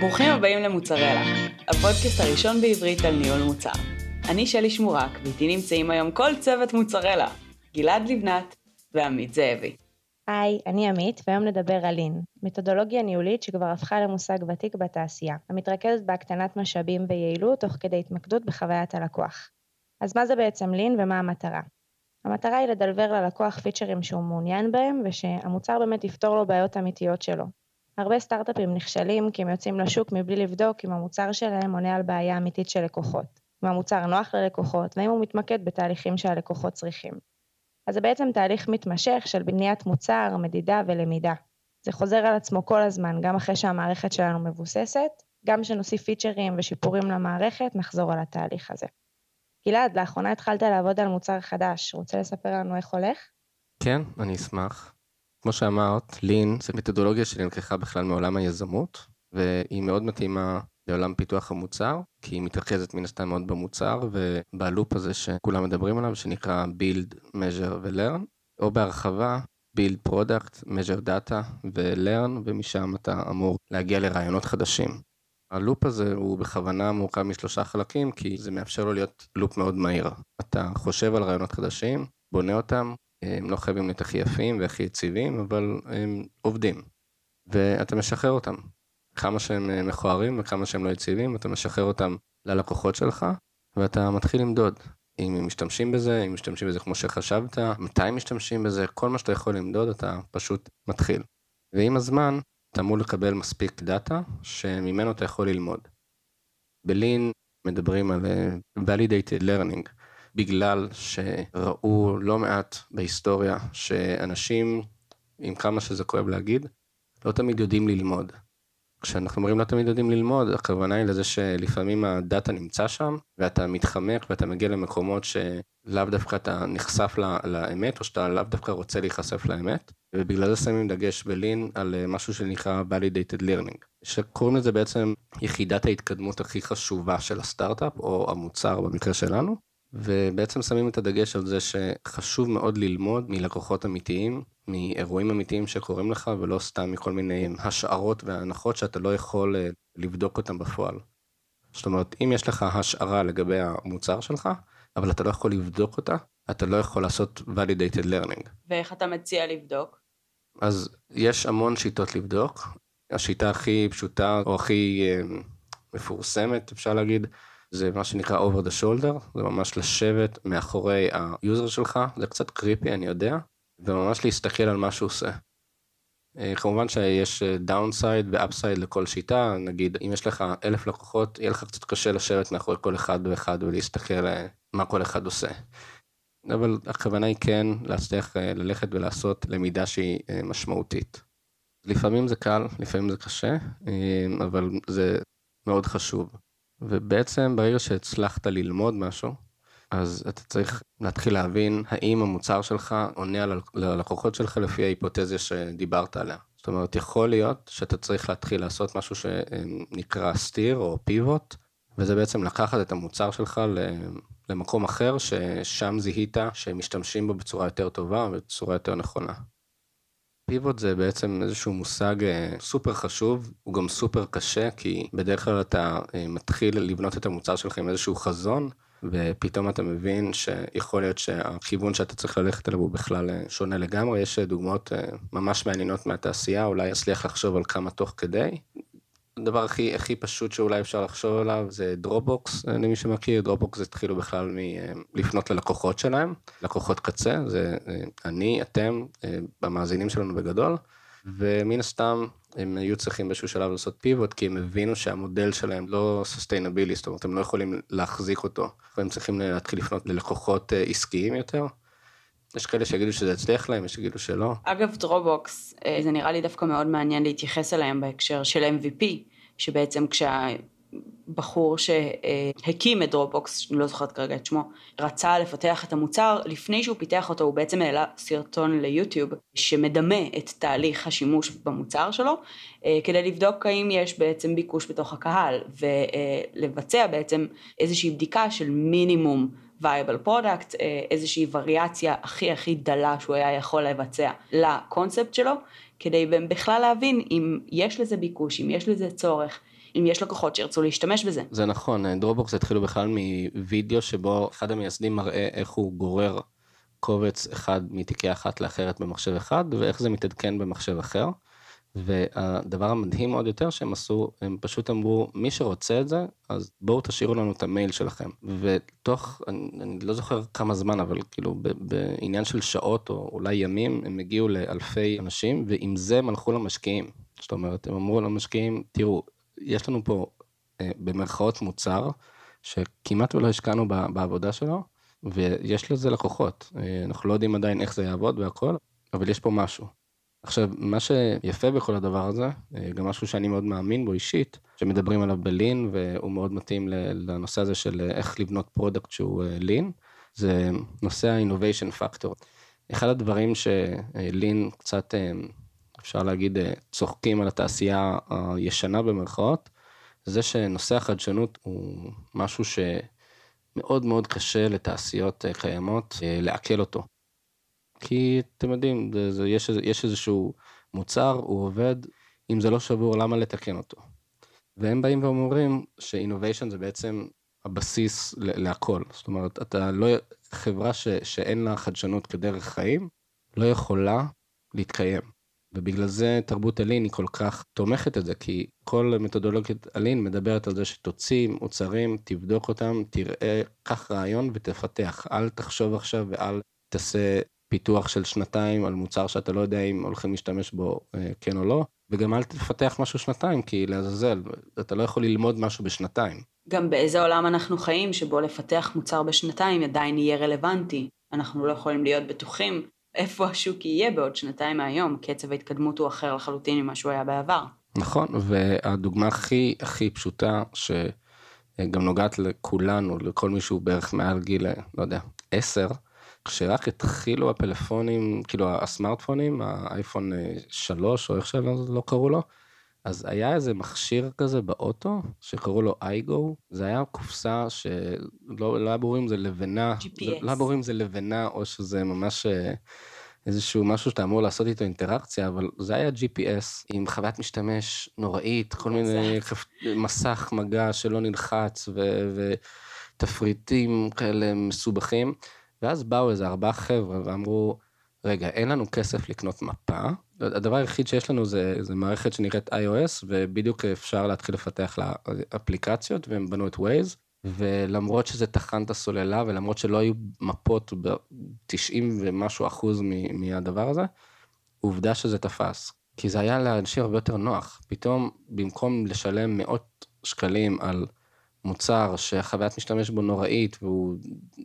ברוכים הבאים למוצרלה, הפודקאסט הראשון בעברית על ניהול מוצר. אני שלי שמורק, ואיתי נמצאים היום כל צוות מוצרלה, גלעד לבנת ועמית זאבי. היי, אני עמית, והיום נדבר על לין, מתודולוגיה ניהולית שכבר הפכה למושג ותיק בתעשייה, המתרכזת בהקטנת משאבים ויעילות תוך כדי התמקדות בחוויית הלקוח. אז מה זה בעצם לין ומה המטרה? המטרה היא לדלבר ללקוח פיצ'רים שהוא מעוניין בהם, ושהמוצר באמת יפתור לו בעיות אמיתיות שלו. הרבה סטארט-אפים נכשלים כי הם יוצאים לשוק מבלי לבדוק אם המוצר שלהם עונה על בעיה אמיתית של לקוחות, אם המוצר נוח ללקוחות, והאם הוא מתמקד בתהליכים שהלקוחות צריכים. אז זה בעצם תהליך מתמשך של בניית מוצר, מדידה ולמידה. זה חוזר על עצמו כל הזמן, גם אחרי שהמערכת שלנו מבוססת, גם כשנוסיף פיצ'רים ושיפורים למערכת, נחזור על התהליך הזה. גלעד, לאחרונה התחלת לעבוד על מוצר חדש, רוצה לספר לנו איך הולך? כן, אני אשמח. כמו שאמרת, לין זה מתודולוגיה שנלקחה בכלל מעולם היזמות, והיא מאוד מתאימה לעולם פיתוח המוצר, כי היא מתרכזת מן הסתם מאוד במוצר ובלופ הזה שכולם מדברים עליו, שנקרא Build, Measure ו-Learn, או בהרחבה Build Product, Measure Data ו-Learn, ומשם אתה אמור להגיע לרעיונות חדשים. הלופ הזה הוא בכוונה מורכב משלושה חלקים, כי זה מאפשר לו להיות לופ מאוד מהיר. אתה חושב על רעיונות חדשים, בונה אותם, הם לא חייבים להיות הכי יפים והכי יציבים, אבל הם עובדים. ואתה משחרר אותם. כמה שהם אה, מכוערים וכמה שהם לא יציבים, אתה משחרר אותם ללקוחות שלך, ואתה מתחיל למדוד. אם הם משתמשים בזה, אם משתמשים בזה כמו שחשבת, מתי משתמשים בזה, כל מה שאתה יכול למדוד, אתה פשוט מתחיל. ועם הזמן, אתה אמור לקבל מספיק דאטה, שממנו אתה יכול ללמוד. בלין מדברים על אה, validated learning, בגלל שראו לא מעט בהיסטוריה שאנשים, עם כמה שזה כואב להגיד, לא תמיד יודעים ללמוד. כשאנחנו אומרים לא תמיד יודעים ללמוד, הכוונה היא לזה שלפעמים הדאטה נמצא שם, ואתה מתחמק ואתה מגיע למקומות שלאו דווקא אתה נחשף לאמת, או שאתה לאו דווקא רוצה להיחשף לאמת, ובגלל זה שמים דגש בלין על משהו שנקרא validated learning, שקוראים לזה בעצם יחידת ההתקדמות הכי חשובה של הסטארט-אפ, או המוצר במקרה שלנו, ובעצם שמים את הדגש על זה שחשוב מאוד ללמוד מלקוחות אמיתיים, מאירועים אמיתיים שקורים לך, ולא סתם מכל מיני השערות והנחות שאתה לא יכול אה, לבדוק אותם בפועל. זאת אומרת, אם יש לך השערה לגבי המוצר שלך, אבל אתה לא יכול לבדוק אותה, אתה לא יכול לעשות validated learning. ואיך אתה מציע לבדוק? אז יש המון שיטות לבדוק. השיטה הכי פשוטה, או הכי אה, מפורסמת, אפשר להגיד, זה מה שנקרא over the shoulder, זה ממש לשבת מאחורי ה user שלך, זה קצת creepy אני יודע, וממש להסתכל על מה שהוא עושה. אה, כמובן שיש downside ו upside לכל שיטה, נגיד אם יש לך אלף לקוחות, יהיה לך קצת קשה לשבת מאחורי כל אחד ואחד ולהסתכל אה, מה כל אחד עושה. אבל הכוונה היא כן להצליח אה, ללכת ולעשות למידה שהיא משמעותית. לפעמים זה קל, לפעמים זה קשה, אבל זה מאוד חשוב. ובעצם ברגע שהצלחת ללמוד משהו, אז אתה צריך להתחיל להבין האם המוצר שלך עונה על הלקוחות שלך לפי ההיפותזיה שדיברת עליה. זאת אומרת, יכול להיות שאתה צריך להתחיל לעשות משהו שנקרא סטיר או פיבוט, וזה בעצם לקחת את המוצר שלך למקום אחר ששם זיהית שמשתמשים בו בצורה יותר טובה ובצורה יותר נכונה. פיבוט זה בעצם איזשהו מושג אה, סופר חשוב, הוא גם סופר קשה, כי בדרך כלל אתה אה, מתחיל לבנות את המוצר שלך עם איזשהו חזון, ופתאום אתה מבין שיכול להיות שהכיוון שאתה צריך ללכת אליו הוא בכלל אה, שונה לגמרי. יש דוגמאות ממש מעניינות מהתעשייה, אולי אצליח לחשוב על כמה תוך כדי. הדבר הכי, הכי פשוט שאולי אפשר לחשוב עליו זה דרופבוקס, למי שמכיר, דרופבוקס התחילו בכלל מלפנות ללקוחות שלהם, לקוחות קצה, זה אה, אני, אתם, אה, במאזינים שלנו בגדול, ומן הסתם הם היו צריכים באיזשהו שלב לעשות pivot, כי הם הבינו שהמודל שלהם לא sustainable, זאת אומרת, הם לא יכולים להחזיק אותו, והם צריכים להתחיל לפנות ללקוחות אה, עסקיים יותר. יש כאלה שיגידו שזה יצליח להם, יש שיגידו שלא. אגב, דרופבוקס, זה נראה לי דווקא מאוד מעניין להתייחס אליהם בהקשר של MVP, שבעצם כשהבחור שהקים את דרופבוקס, אני לא זוכרת כרגע את שמו, רצה לפתח את המוצר, לפני שהוא פיתח אותו הוא בעצם העלה סרטון ליוטיוב שמדמה את תהליך השימוש במוצר שלו, אה, כדי לבדוק האם יש בעצם ביקוש בתוך הקהל, ולבצע בעצם איזושהי בדיקה של מינימום viable product, אה, איזושהי וריאציה הכי הכי דלה שהוא היה יכול לבצע לקונספט שלו, כדי בכלל להבין אם יש לזה ביקוש, אם יש לזה צורך, אם יש לקוחות שירצו להשתמש בזה. זה נכון, Dropbox התחילו בכלל מווידאו שבו אחד המייסדים מראה איך הוא גורר קובץ אחד מתיקי אחת לאחרת במחשב אחד, ואיך זה מתעדכן במחשב אחר. והדבר המדהים עוד יותר שהם עשו, הם פשוט אמרו, מי שרוצה את זה, אז בואו תשאירו לנו את המייל שלכם. ותוך, אני, אני לא זוכר כמה זמן, אבל כאילו בעניין של שעות או אולי ימים, הם הגיעו לאלפי אנשים, ועם זה הם הלכו למשקיעים. זאת אומרת, הם אמרו למשקיעים, תראו, יש לנו פה אה, במרכאות מוצר, שכמעט ולא השקענו בעבודה שלו, ויש לזה לקוחות. אה, אנחנו לא יודעים עדיין איך זה יעבוד והכל, אבל יש פה משהו. עכשיו, מה שיפה בכל הדבר הזה, אה, גם משהו שאני מאוד מאמין בו אישית, שמדברים עליו בלין, והוא מאוד מתאים לנושא הזה של איך לבנות product שהוא lean, זה נושא ה-innovation factor. אחד הדברים ש lean קצת, אפשר להגיד, צוחקים על התעשייה הישנה במרכאות, זה שנושא החדשנות הוא משהו שמאוד מאוד קשה לתעשיות אה, קיימות אה, לעכל אותו. כי אתם יודעים, זה, זה, יש, יש איזשהו מוצר, הוא עובד, אם זה לא שבור, למה לתקן אותו? והם באים ואומרים שאינוביישן זה בעצם הבסיס להכל. זאת אומרת, אתה לא, חברה ש, שאין לה חדשנות כדרך חיים, לא יכולה להתקיים. ובגלל זה תרבות הלין היא כל כך תומכת את זה, כי כל מתודולוגיית הלין מדברת על זה שתוציא מוצרים, תבדוק אותם, תראה, קח רעיון ותפתח. אל תחשוב עכשיו ואל תעשה פיתוח של שנתיים על מוצר שאתה לא יודע אם הולכים להשתמש בו אה, כן או לא, וגם אל תפתח משהו שנתיים, כי לעזאזל, אתה לא יכול ללמוד משהו בשנתיים. גם באיזה עולם אנחנו חיים שבו לפתח מוצר בשנתיים עדיין יהיה רלוונטי. אנחנו לא יכולים להיות בטוחים איפה השוק יהיה בעוד שנתיים מהיום, קצב ההתקדמות הוא אחר לחלוטין ממה שהוא היה בעבר. נכון, והדוגמה הכי הכי פשוטה, שגם נוגעת לכולנו, לכל מי שהוא בערך מעל גיל, לא יודע, עשר, כשרק התחילו הפלאפונים, כאילו הסמארטפונים, האייפון 3 או איך שלא קראו לו, אז היה איזה מכשיר כזה באוטו שקראו לו אייגו, זה היה קופסה שלא לא היה ברור אם זה לבנה, GPS. לא היה ברור אם זה לבנה או שזה ממש אה, איזשהו משהו שאתה אמור לעשות איתו אינטראקציה, אבל זה היה GPS עם חוויית משתמש נוראית, כל מיני מסך מגע שלא נלחץ ותפריטים כאלה מסובכים, ואז באו איזה ארבעה חבר'ה ואמרו, רגע, אין לנו כסף לקנות מפה, הדבר היחיד שיש לנו זה, זה מערכת שנקראת iOS, ובדיוק אפשר להתחיל לפתח לה אפליקציות, והם בנו את Waze, ולמרות שזה טחן את הסוללה, ולמרות שלא היו מפות ב-90 ומשהו אחוז מהדבר הזה, עובדה שזה תפס. כי זה היה לאנשים הרבה יותר נוח. פתאום, במקום לשלם מאות שקלים על מוצר שהחוויית משתמש בו נוראית, והוא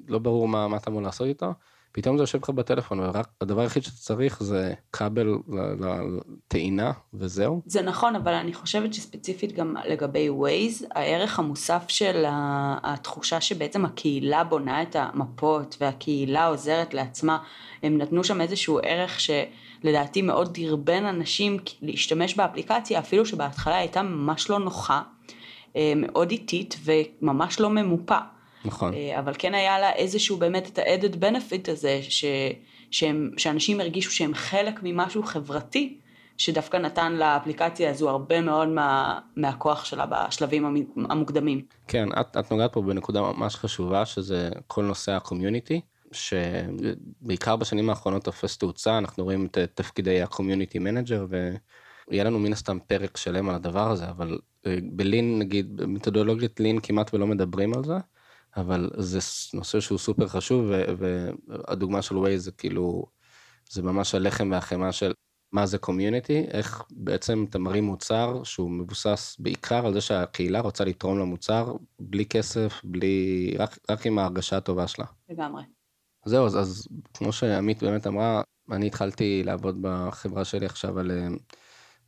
לא ברור מה, מה אתה אמור לעשות איתו, פתאום זה יושב לך בטלפון, ורק הדבר היחיד שאתה צריך זה כבל לטעינה וזהו. זה נכון, אבל אני חושבת שספציפית גם לגבי ווייז, הערך המוסף של התחושה שבעצם הקהילה בונה את המפות והקהילה עוזרת לעצמה, הם נתנו שם איזשהו ערך שלדעתי מאוד דרבן אנשים להשתמש באפליקציה, אפילו שבהתחלה הייתה ממש לא נוחה, מאוד איטית וממש לא ממופה. נכון. אה, אבל כן היה לה איזשהו באמת את ה-added benefit הזה, ש, שהם, שאנשים הרגישו שהם חלק ממשהו חברתי, שדווקא נתן לאפליקציה הזו הרבה מאוד מה, מהכוח שלה בשלבים המוקדמים. כן, את, את נוגעת פה בנקודה ממש חשובה, שזה כל נושא ה community. שבעיקר בשנים האחרונות תופס תאוצה, אנחנו רואים את תפקידי ה community manager ויהיה לנו מן הסתם פרק שלם על הדבר הזה, אבל אה, בלין נגיד, במתודולוגיית לין כמעט ולא מדברים על זה, אבל זה נושא שהוא סופר חשוב, והדוגמה של ווייז זה כאילו, זה ממש הלחם והחמאה של מה זה קומיוניטי, איך בעצם אתה מרים מוצר שהוא מבוסס בעיקר על זה שהקהילה רוצה לתרום למוצר בלי כסף, בלי, רק, רק עם ההרגשה הטובה שלה. לגמרי. זהו, אז, אז כמו שעמית באמת אמרה, אני התחלתי לעבוד בחברה שלי עכשיו על אה,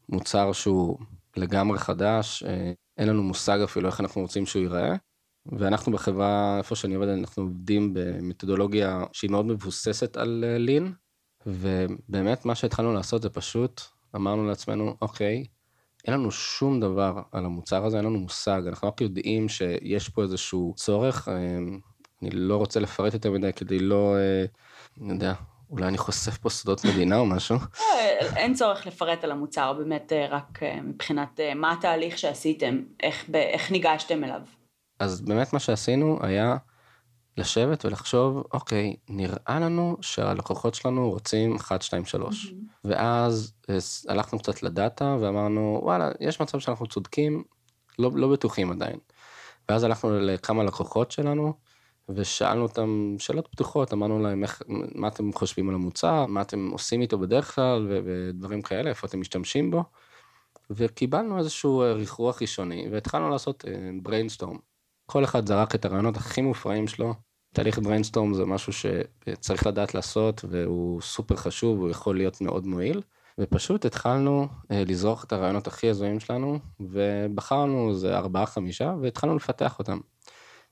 מוצר שהוא לגמרי חדש, אה, אין לנו מושג אפילו איך אנחנו רוצים שהוא ייראה. ואנחנו בחברה, איפה שאני עובד, אנחנו עובדים במתודולוגיה שהיא מאוד מבוססת על לין, אה, ובאמת מה שהתחלנו לעשות זה פשוט, אמרנו לעצמנו, אוקיי, אין לנו שום דבר על המוצר הזה, אין לנו מושג, אנחנו רק יודעים שיש פה איזשהו צורך, אה, אני לא רוצה לפרט יותר מדי כדי לא, אני יודע, אולי אני חושף פה סודות מדינה או משהו. אה, אין צורך לפרט על המוצר, באמת אה, רק אה, מבחינת מה התהליך שעשיתם, איך, איך ניגשתם אליו. אז באמת מה שעשינו היה לשבת ולחשוב, אוקיי, נראה לנו שהלקוחות שלנו רוצים 1, 2, 3. ואז הלכנו קצת לדאטה ואמרנו, וואלה, יש מצב שאנחנו צודקים, לא, לא בטוחים עדיין. ואז הלכנו לכמה לקוחות שלנו, ושאלנו אותם שאלות פתוחות, אמרנו להם איך, מה אתם חושבים על המוצר, מה אתם עושים איתו בדרך כלל, ודברים כאלה, איפה אתם משתמשים בו. וקיבלנו איזשהו ריחרוח ראשוני, והתחלנו לעשות brainstorm. אה, כל אחד זרק את הרעיונות הכי מופרעים שלו. תהליך brainstorm זה משהו שצריך לדעת לעשות, והוא סופר חשוב, הוא יכול להיות מאוד מועיל. ופשוט התחלנו אה, לזרוק את הרעיונות הכי הזויים שלנו, ובחרנו איזה ארבעה חמישה, והתחלנו לפתח אותם.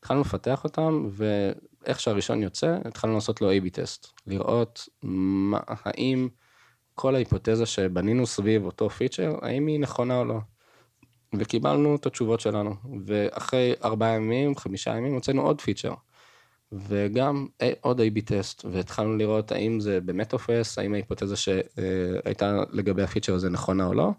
התחלנו לפתח אותם, ואיך שהראשון יוצא, התחלנו לעשות לו A-B טסט. לראות מה, האם כל ההיפותזה שבנינו סביב אותו פיצ'ר, האם היא נכונה או לא. וקיבלנו את התשובות שלנו, ואחרי ארבעה ימים, חמישה ימים, הוצאנו עוד פיצ'ר. וגם עוד A-B טסט, והתחלנו לראות האם זה באמת תופס, האם ההיפותזה שהייתה לגבי הפיצ'ר הזה נכונה או לא,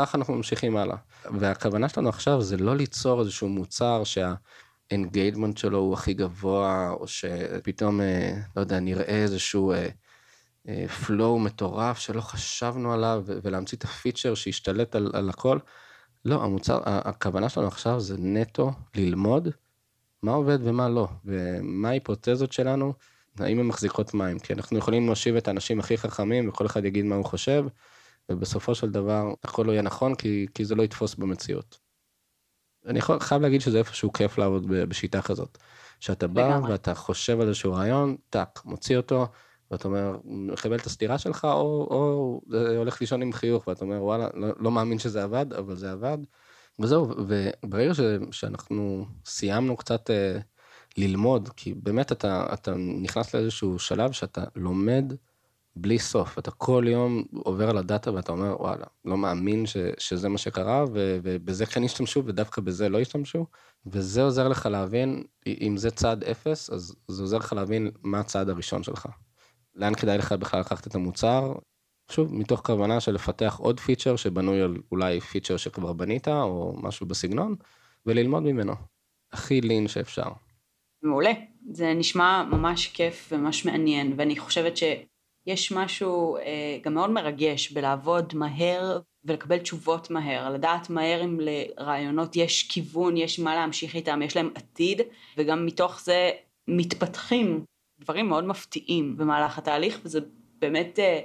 וככה אנחנו ממשיכים הלאה. והכוונה שלנו עכשיו זה לא ליצור איזשהו מוצר שהאנגיידמנט שלו הוא הכי גבוה, או שפתאום, אה, לא יודע, נראה איזשהו פלואו אה, מטורף שלא חשבנו עליו, ולהמציא את הפיצ'ר שישתלט על, על הכל. לא, המוצר, הכוונה שלנו עכשיו זה נטו ללמוד. מה עובד ומה לא, ומה ההיפותזות שלנו, האם הן מחזיקות מים, כי אנחנו יכולים להושיב את האנשים הכי חכמים וכל אחד יגיד מה הוא חושב, ובסופו של דבר הכל לא יהיה נכון כי, כי זה לא יתפוס במציאות. אני יכול, חייב להגיד שזה איפשהו כיף לעבוד בשיטה כזאת. שאתה בא ואתה חושב על איזשהו רעיון, טאק, מוציא אותו, ואתה אומר, מקבל את הסתירה שלך, או, או הולך לישון עם חיוך, ואתה אומר, וואלה, לא, לא מאמין שזה עבד, אבל זה עבד. וזהו, וברגע ש, שאנחנו סיימנו קצת אה, ללמוד, כי באמת אתה, אתה נכנס לאיזשהו שלב שאתה לומד בלי סוף, אתה כל יום עובר על הדאטה ואתה אומר, וואלה, לא מאמין ש, שזה מה שקרה, ו, ובזה כן השתמשו ודווקא בזה לא השתמשו, וזה עוזר לך להבין, אם זה צעד אפס, אז זה עוזר לך להבין מה הצעד הראשון שלך. לאן כדאי לך בכלל לקחת את המוצר, שוב, מתוך כוונה של לפתח עוד פיצ'ר שבנוי על אולי פיצ'ר שכבר בנית, או משהו בסגנון, וללמוד ממנו. הכי לין שאפשר. מעולה. זה נשמע ממש כיף וממש מעניין, ואני חושבת שיש משהו אה, גם מאוד מרגש בלעבוד מהר ולקבל תשובות מהר, לדעת מהר אם לרעיונות יש כיוון, יש מה להמשיך איתם, יש להם עתיד, וגם מתוך זה מתפתחים דברים מאוד מפתיעים במהלך התהליך, וזה באמת... אה,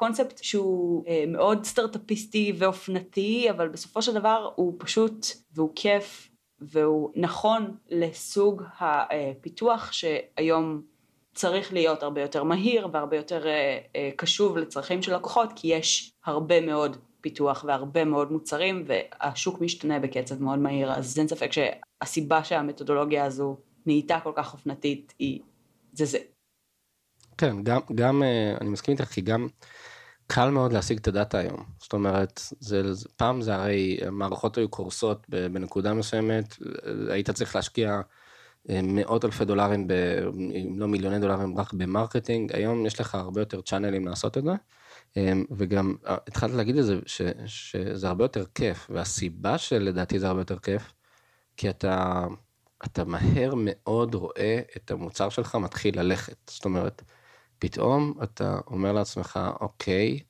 קונספט שהוא אה, מאוד סטארטאפיסטי ואופנתי, אבל בסופו של דבר הוא פשוט, והוא כיף, והוא נכון לסוג הפיתוח שהיום צריך להיות הרבה יותר מהיר והרבה יותר אה, אה, קשוב לצרכים של לקוחות, כי יש הרבה מאוד פיתוח והרבה מאוד מוצרים, והשוק משתנה בקצב מאוד מהיר, אז אין ספק שהסיבה שהמתודולוגיה הזו נהייתה כל כך אופנתית היא, זה זה. כן, גם, גם אני מסכים איתך, כי גם קל מאוד להשיג את הדאטה היום. זאת אומרת, זה, פעם זה הרי, מערכות היו קורסות בנקודה מסוימת, היית צריך להשקיע אה, מאות אלפי דולרים, ב, אם לא מיליוני דולרים, רק ב marketing, היום יש לך הרבה יותר צ'אנלים לעשות את זה. אה, וגם אה, התחלת להגיד את זה, ש, שזה הרבה יותר כיף, והסיבה שלדעתי זה הרבה יותר כיף, כי אתה, אתה מהר מאוד רואה את המוצר שלך מתחיל ללכת. זאת אומרת, פתאום אתה אומר לעצמך, אוקיי,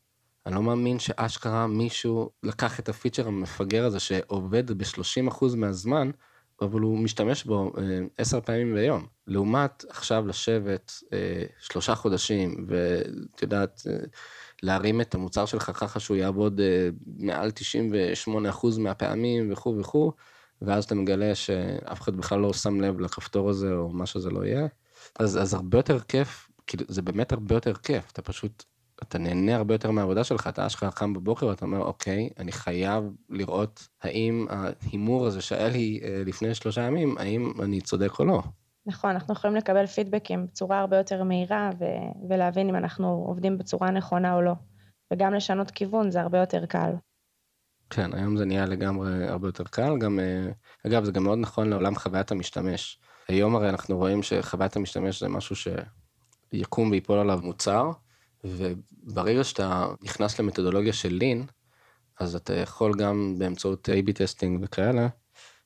אני לא מאמין שאשכרה מישהו לקח את הפיצ'ר המפגר הזה שעובד ב-30% מהזמן, אבל הוא משתמש בו אה, עשר פעמים ביום. לעומת עכשיו לשבת אה, שלושה חודשים, ואת יודעת, אה, להרים את המוצר שלך ככה שהוא יעבוד מעל 98% מהפעמים וכו' וכו', ואז אתה מגלה שאף אחד בכלל לא שם לב לכפתור הזה או מה שזה לא יהיה. אז, אז הרבה יותר כיף כאילו, זה באמת הרבה יותר כיף, אתה פשוט, אתה נהנה הרבה יותר מהעבודה שלך, אתה אשכרה קם בבוקר ואתה אומר, אוקיי, אני חייב לראות האם ההימור הזה שהיה לי אה, לפני שלושה ימים, האם אני צודק או לא. נכון, אנחנו יכולים לקבל פידבקים בצורה הרבה יותר מהירה ו- ולהבין אם אנחנו עובדים בצורה נכונה או לא. וגם לשנות כיוון זה הרבה יותר קל. כן, היום זה נהיה לגמרי הרבה יותר קל, גם, אה, אגב, זה גם מאוד נכון לעולם חוויית המשתמש. היום הרי אנחנו רואים שחוויית המשתמש זה משהו ש... יקום ויפול עליו מוצר, וברגע שאתה נכנס למתודולוגיה של lean, אז אתה יכול גם באמצעות A-B testing וכאלה,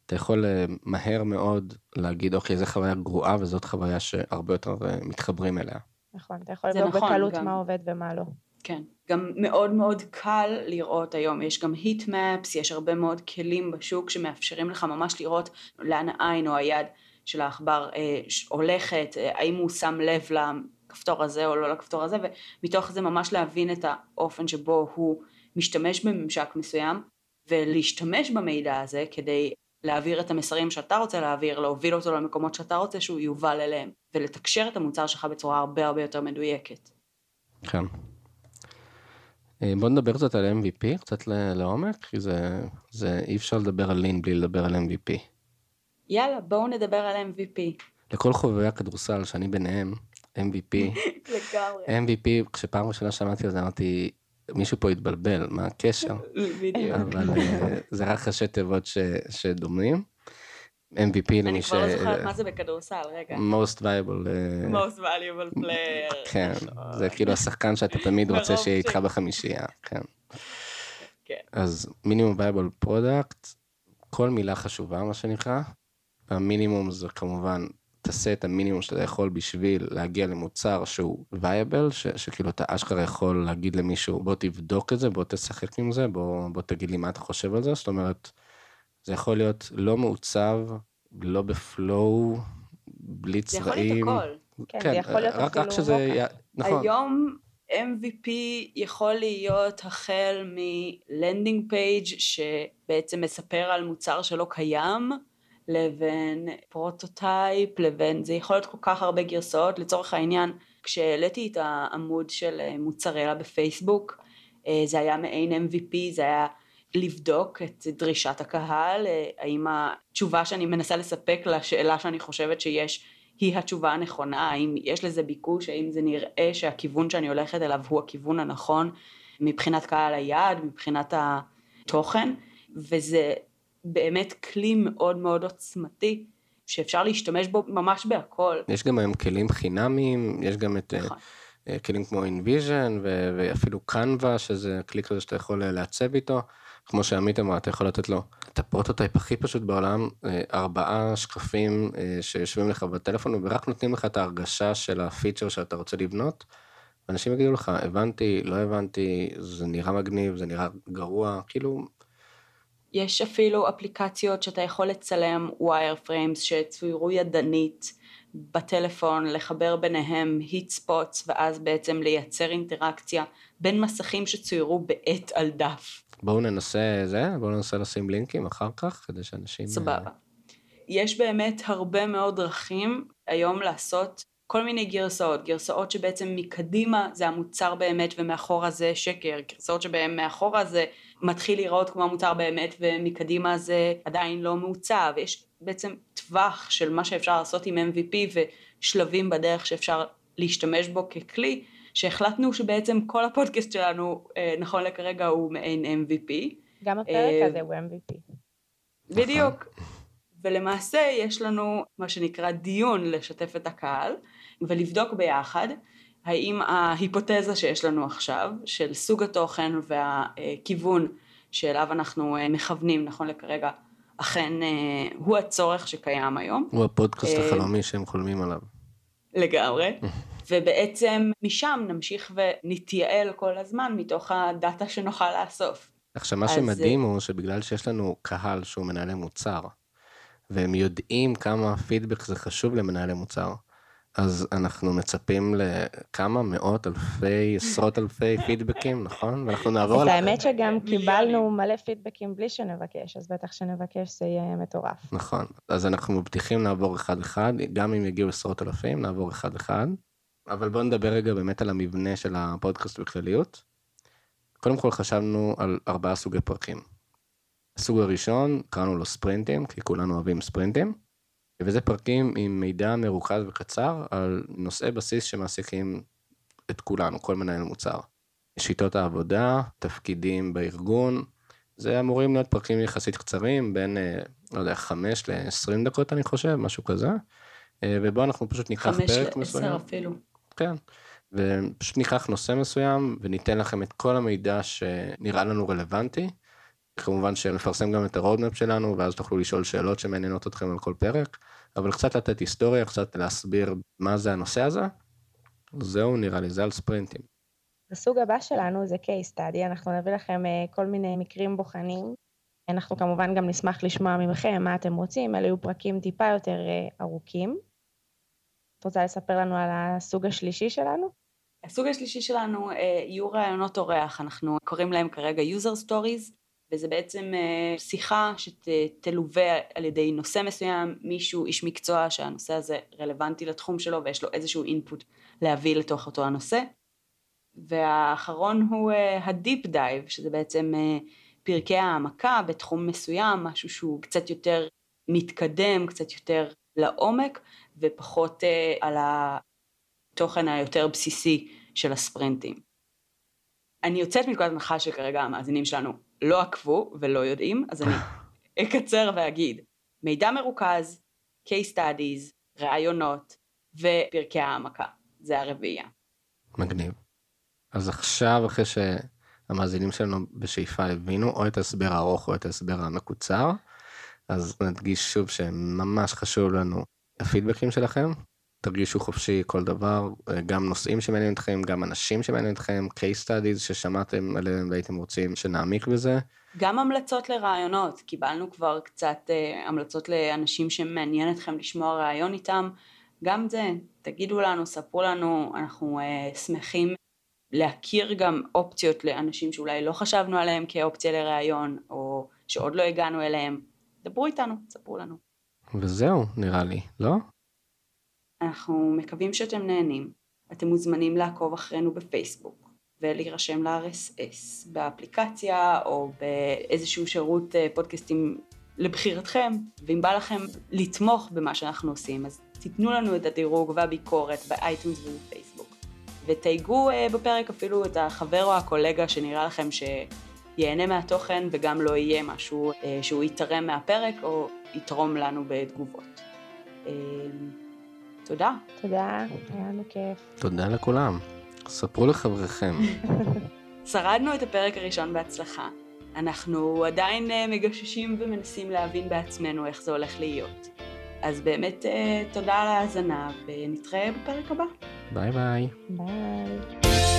אתה יכול אה, מהר מאוד להגיד, אוקיי, זו חוויה גרועה וזאת חוויה שהרבה יותר אה, מתחברים אליה. נכון, אתה יכול לבדוק נכון, בקלות גם... מה עובד ומה לא. כן, גם מאוד מאוד קל לראות היום, יש גם היט מפס, יש הרבה מאוד כלים בשוק שמאפשרים לך ממש לראות לאן העין או היד של העכבר אה, הולכת, אה, האם הוא שם לב לכפתור הזה או לא לכפתור הזה, ומתוך זה ממש להבין את האופן שבו הוא משתמש בממשק מסוים, ולהשתמש במידע הזה כדי להעביר את המסרים שאתה רוצה להעביר, להוביל אותו למקומות שאתה רוצה שהוא יובל אליהם, ולתקשר את המוצר שלך בצורה הרבה הרבה יותר מדויקת. כן. אה, בוא נדבר קצת על MVP, קצת לעומק, כי זה, זה אי אפשר לדבר על לין בלי לדבר על MVP. יאללה, בואו נדבר על MVP. לכל חובבי הכדורסל, שאני ביניהם, MVP. לגמרי. MVP, כשפעם ראשונה שמעתי על זה, אמרתי, מישהו פה התבלבל, מה הקשר? בדיוק. אבל אה, זה רק ראשי תיבות שדומים. MVP למי ש... אני כבר לא זוכרת מה זה בכדורסל, רגע. most valuable. אה, most valuable player. כן, זה כאילו השחקן שאתה תמיד רוצה שיהיה איתך בחמישייה, כן. כן. אז מינימום valuable product, כל מילה חשובה מה שנקרא. המינימום זה כמובן תעשה את המינימום שאתה יכול בשביל להגיע למוצר שהוא וייבל, שכאילו אתה אשכרה יכול להגיד למישהו בוא תבדוק את זה, בוא תשחק עם זה, בוא, בוא תגיד לי מה אתה חושב על זה, זאת אומרת, זה יכול להיות לא מעוצב, לא ב flow, בלי צבעים. זה יכול להיות הכל. כן, כן זה יכול להיות רק, רק שזה... י... נכון. היום MVP יכול להיות החל מ landing page שבעצם מספר על מוצר שלא קיים, לבין prototype, לבין, זה יכול להיות כל כך הרבה גרסאות, לצורך העניין, כשהעליתי את העמוד של מוצרלה בפייסבוק, אה, זה היה מעין MVP, זה היה לבדוק את דרישת הקהל, אה, האם התשובה שאני מנסה לספק לשאלה שאני חושבת שיש היא התשובה הנכונה, האם יש לזה ביקוש, האם זה נראה שהכיוון שאני הולכת אליו הוא הכיוון הנכון מבחינת קהל היעד, מבחינת התוכן, וזה באמת כלי מאוד מאוד עוצמתי, שאפשר להשתמש בו ממש בהכל. יש גם היום כלים חינמיים, יש גם את... אה, נכון. כלים כמו InVision ואפילו Canva, שזה כלי כזה שאתה יכול לעצב איתו. כמו שעמית אמר, אתה יכול לתת לו את ה prototype הכי פשוט בעולם, אה, ארבעה שקפים אה, שיושבים לך בטלפון ורק נותנים לך את ההרגשה של ה feature שאתה רוצה לבנות. אנשים יגידו לך, הבנתי, לא הבנתי, זה נראה מגניב, זה נראה גרוע, כאילו... יש אפילו אפליקציות שאתה יכול לצלם wireframes שצוירו ידנית בטלפון, לחבר ביניהם היט ספוטס ואז בעצם לייצר אינטראקציה בין מסכים שצוירו בעט על דף. בואו ננסה זה, בואו ננסה לשים לינקים אחר כך, כדי שאנשים... סבבה. יש באמת הרבה מאוד דרכים היום לעשות כל מיני גרסאות, גרסאות שבעצם מקדימה זה המוצר באמת ומאחורה זה שקר, גרסאות שבהם מאחורה זה מתחיל להיראות כמו המוצר באמת ומקדימה זה עדיין לא מעוצב, יש בעצם טווח של מה שאפשר לעשות עם MVP ושלבים בדרך שאפשר להשתמש בו ככלי שהחלטנו שבעצם כל הפודקאסט שלנו אה, נכון לכרגע הוא מעין MVP. גם הפרק אה, הזה הוא MVP. בדיוק. ולמעשה יש לנו מה שנקרא דיון לשתף את הקהל ולבדוק ביחד האם ההיפותזה שיש לנו עכשיו של סוג התוכן והכיוון שאליו אנחנו אה, מכוונים נכון לכרגע אכן הוא הצורך שקיים היום. הוא הפודקאסט החלומי שהם חולמים עליו. לגמרי. ובעצם משם נמשיך ונתייעל כל הזמן מתוך הדאטה שנוכל לאסוף. עכשיו מה שמדהים הוא שבגלל שיש לנו קהל שהוא מנהלי מוצר, והם יודעים כמה פידבק זה חשוב למנהלי מוצר, אז אנחנו מצפים לכמה מאות אלפי, עשרות אלפי פידבקים, נכון? ואנחנו נעבור על... האמת שגם קיבלנו מלא פידבקים בלי שנבקש, אז בטח שנבקש זה יהיה מטורף. נכון, אז אנחנו מבטיחים לעבור אחד-אחד, גם אם יגיעו עשרות אלפים, נעבור אחד-אחד. אבל בואו נדבר רגע באמת על המבנה של הפודקאסט בכלליות. קודם כל חשבנו על ארבעה סוגי פרקים. הסוג הראשון קראנו לו ספרינטים, כי כולנו אוהבים ספרינטים, וזה פרקים עם מידע מרוכז וקצר על נושאי בסיס שמעסיקים את כולנו, כל מנהל מוצר. שיטות העבודה, תפקידים בארגון, זה אמורים להיות פרקים יחסית קצרים, בין, אה, לא יודע, 5 ל-20 דקות אני חושב, משהו כזה. אה, ובו אנחנו פשוט ניקח פרק מסוים. 5 ל-10 אפילו. כן. ופשוט ניקח נושא מסוים וניתן לכם את כל המידע שנראה לנו רלוונטי. כמובן שנפרסם גם את הרודמפ שלנו ואז תוכלו לשאול שאלות שמעניינות אתכם על כל פרק, אבל קצת לתת היסטוריה, קצת להסביר מה זה הנושא הזה. זהו נראה לי, זה על ספרינטים. הסוג הבא שלנו זה case study, אנחנו נביא לכם אה, כל מיני מקרים בוחנים. אנחנו כמובן גם נשמח לשמוע ממכם מה אתם רוצים, אלה יהיו פרקים טיפה יותר אה, ארוכים. את רוצה לספר לנו על הסוג השלישי שלנו? הסוג השלישי שלנו אה, יהיו רעיונות אורח, אנחנו קוראים להם כרגע user stories, וזה בעצם אה, שיחה שתלווה על ידי נושא מסוים, מישהו, איש מקצוע שהנושא הזה רלוונטי לתחום שלו ויש לו איזשהו אינפוט להביא לתוך אותו הנושא. והאחרון הוא ה deep dive, שזה בעצם אה, פרקי העמקה בתחום מסוים, משהו שהוא קצת יותר מתקדם, קצת יותר לעומק, ופחות על התוכן היותר בסיסי של הספרינטים. אני יוצאת מנקודת הנחה שכרגע המאזינים שלנו לא עקבו ולא יודעים, אז אני אקצר ואגיד, מידע מרוכז, case studies, ראיונות ופרקי העמקה, זה הרביעייה. מגניב. אז עכשיו, אחרי שהמאזינים שלנו בשאיפה הבינו או את ההסבר הארוך או את ההסבר המקוצר, אז נדגיש שוב שממש חשוב לנו הפידבקים שלכם. תרגישו חופשי כל דבר, גם נושאים שמעניינים אתכם, גם אנשים שמעניינים אתכם, case studies ששמעתם עליהם והייתם רוצים שנעמיק בזה. גם המלצות לרעיונות, קיבלנו כבר קצת uh, המלצות לאנשים שמעניין אתכם לשמוע רעיון איתם, גם זה, תגידו לנו, ספרו לנו, אנחנו uh, שמחים להכיר גם אופציות לאנשים שאולי לא חשבנו עליהם כאופציה לראיון, או שעוד לא הגענו אליהם. דברו איתנו, ספרו לנו. וזהו, נראה לי, לא? אנחנו מקווים שאתם נהנים. אתם מוזמנים לעקוב אחרינו בפייסבוק ולהירשם ל-RSS באפליקציה או באיזשהו שירות אה, פודקאסטים לבחירתכם, ואם בא לכם לתמוך במה שאנחנו עושים, אז תיתנו לנו את הדירוג והביקורת באייטונס ובפייסבוק. ותייגו uh, בפרק אפילו את החבר או הקולגה שנראה לכם שיהנה מהתוכן וגם לא יהיה משהו uh, שהוא יתרם מהפרק או יתרום לנו בתגובות. תודה. תודה, היה לנו כיף. תודה לכולם. ספרו לחבריכם. שרדנו את הפרק הראשון בהצלחה. אנחנו עדיין אה, מגששים ומנסים להבין בעצמנו איך זה הולך להיות. אז באמת אה, תודה על ההאזנה ונתראה בפרק הבא. ביי ביי. ביי.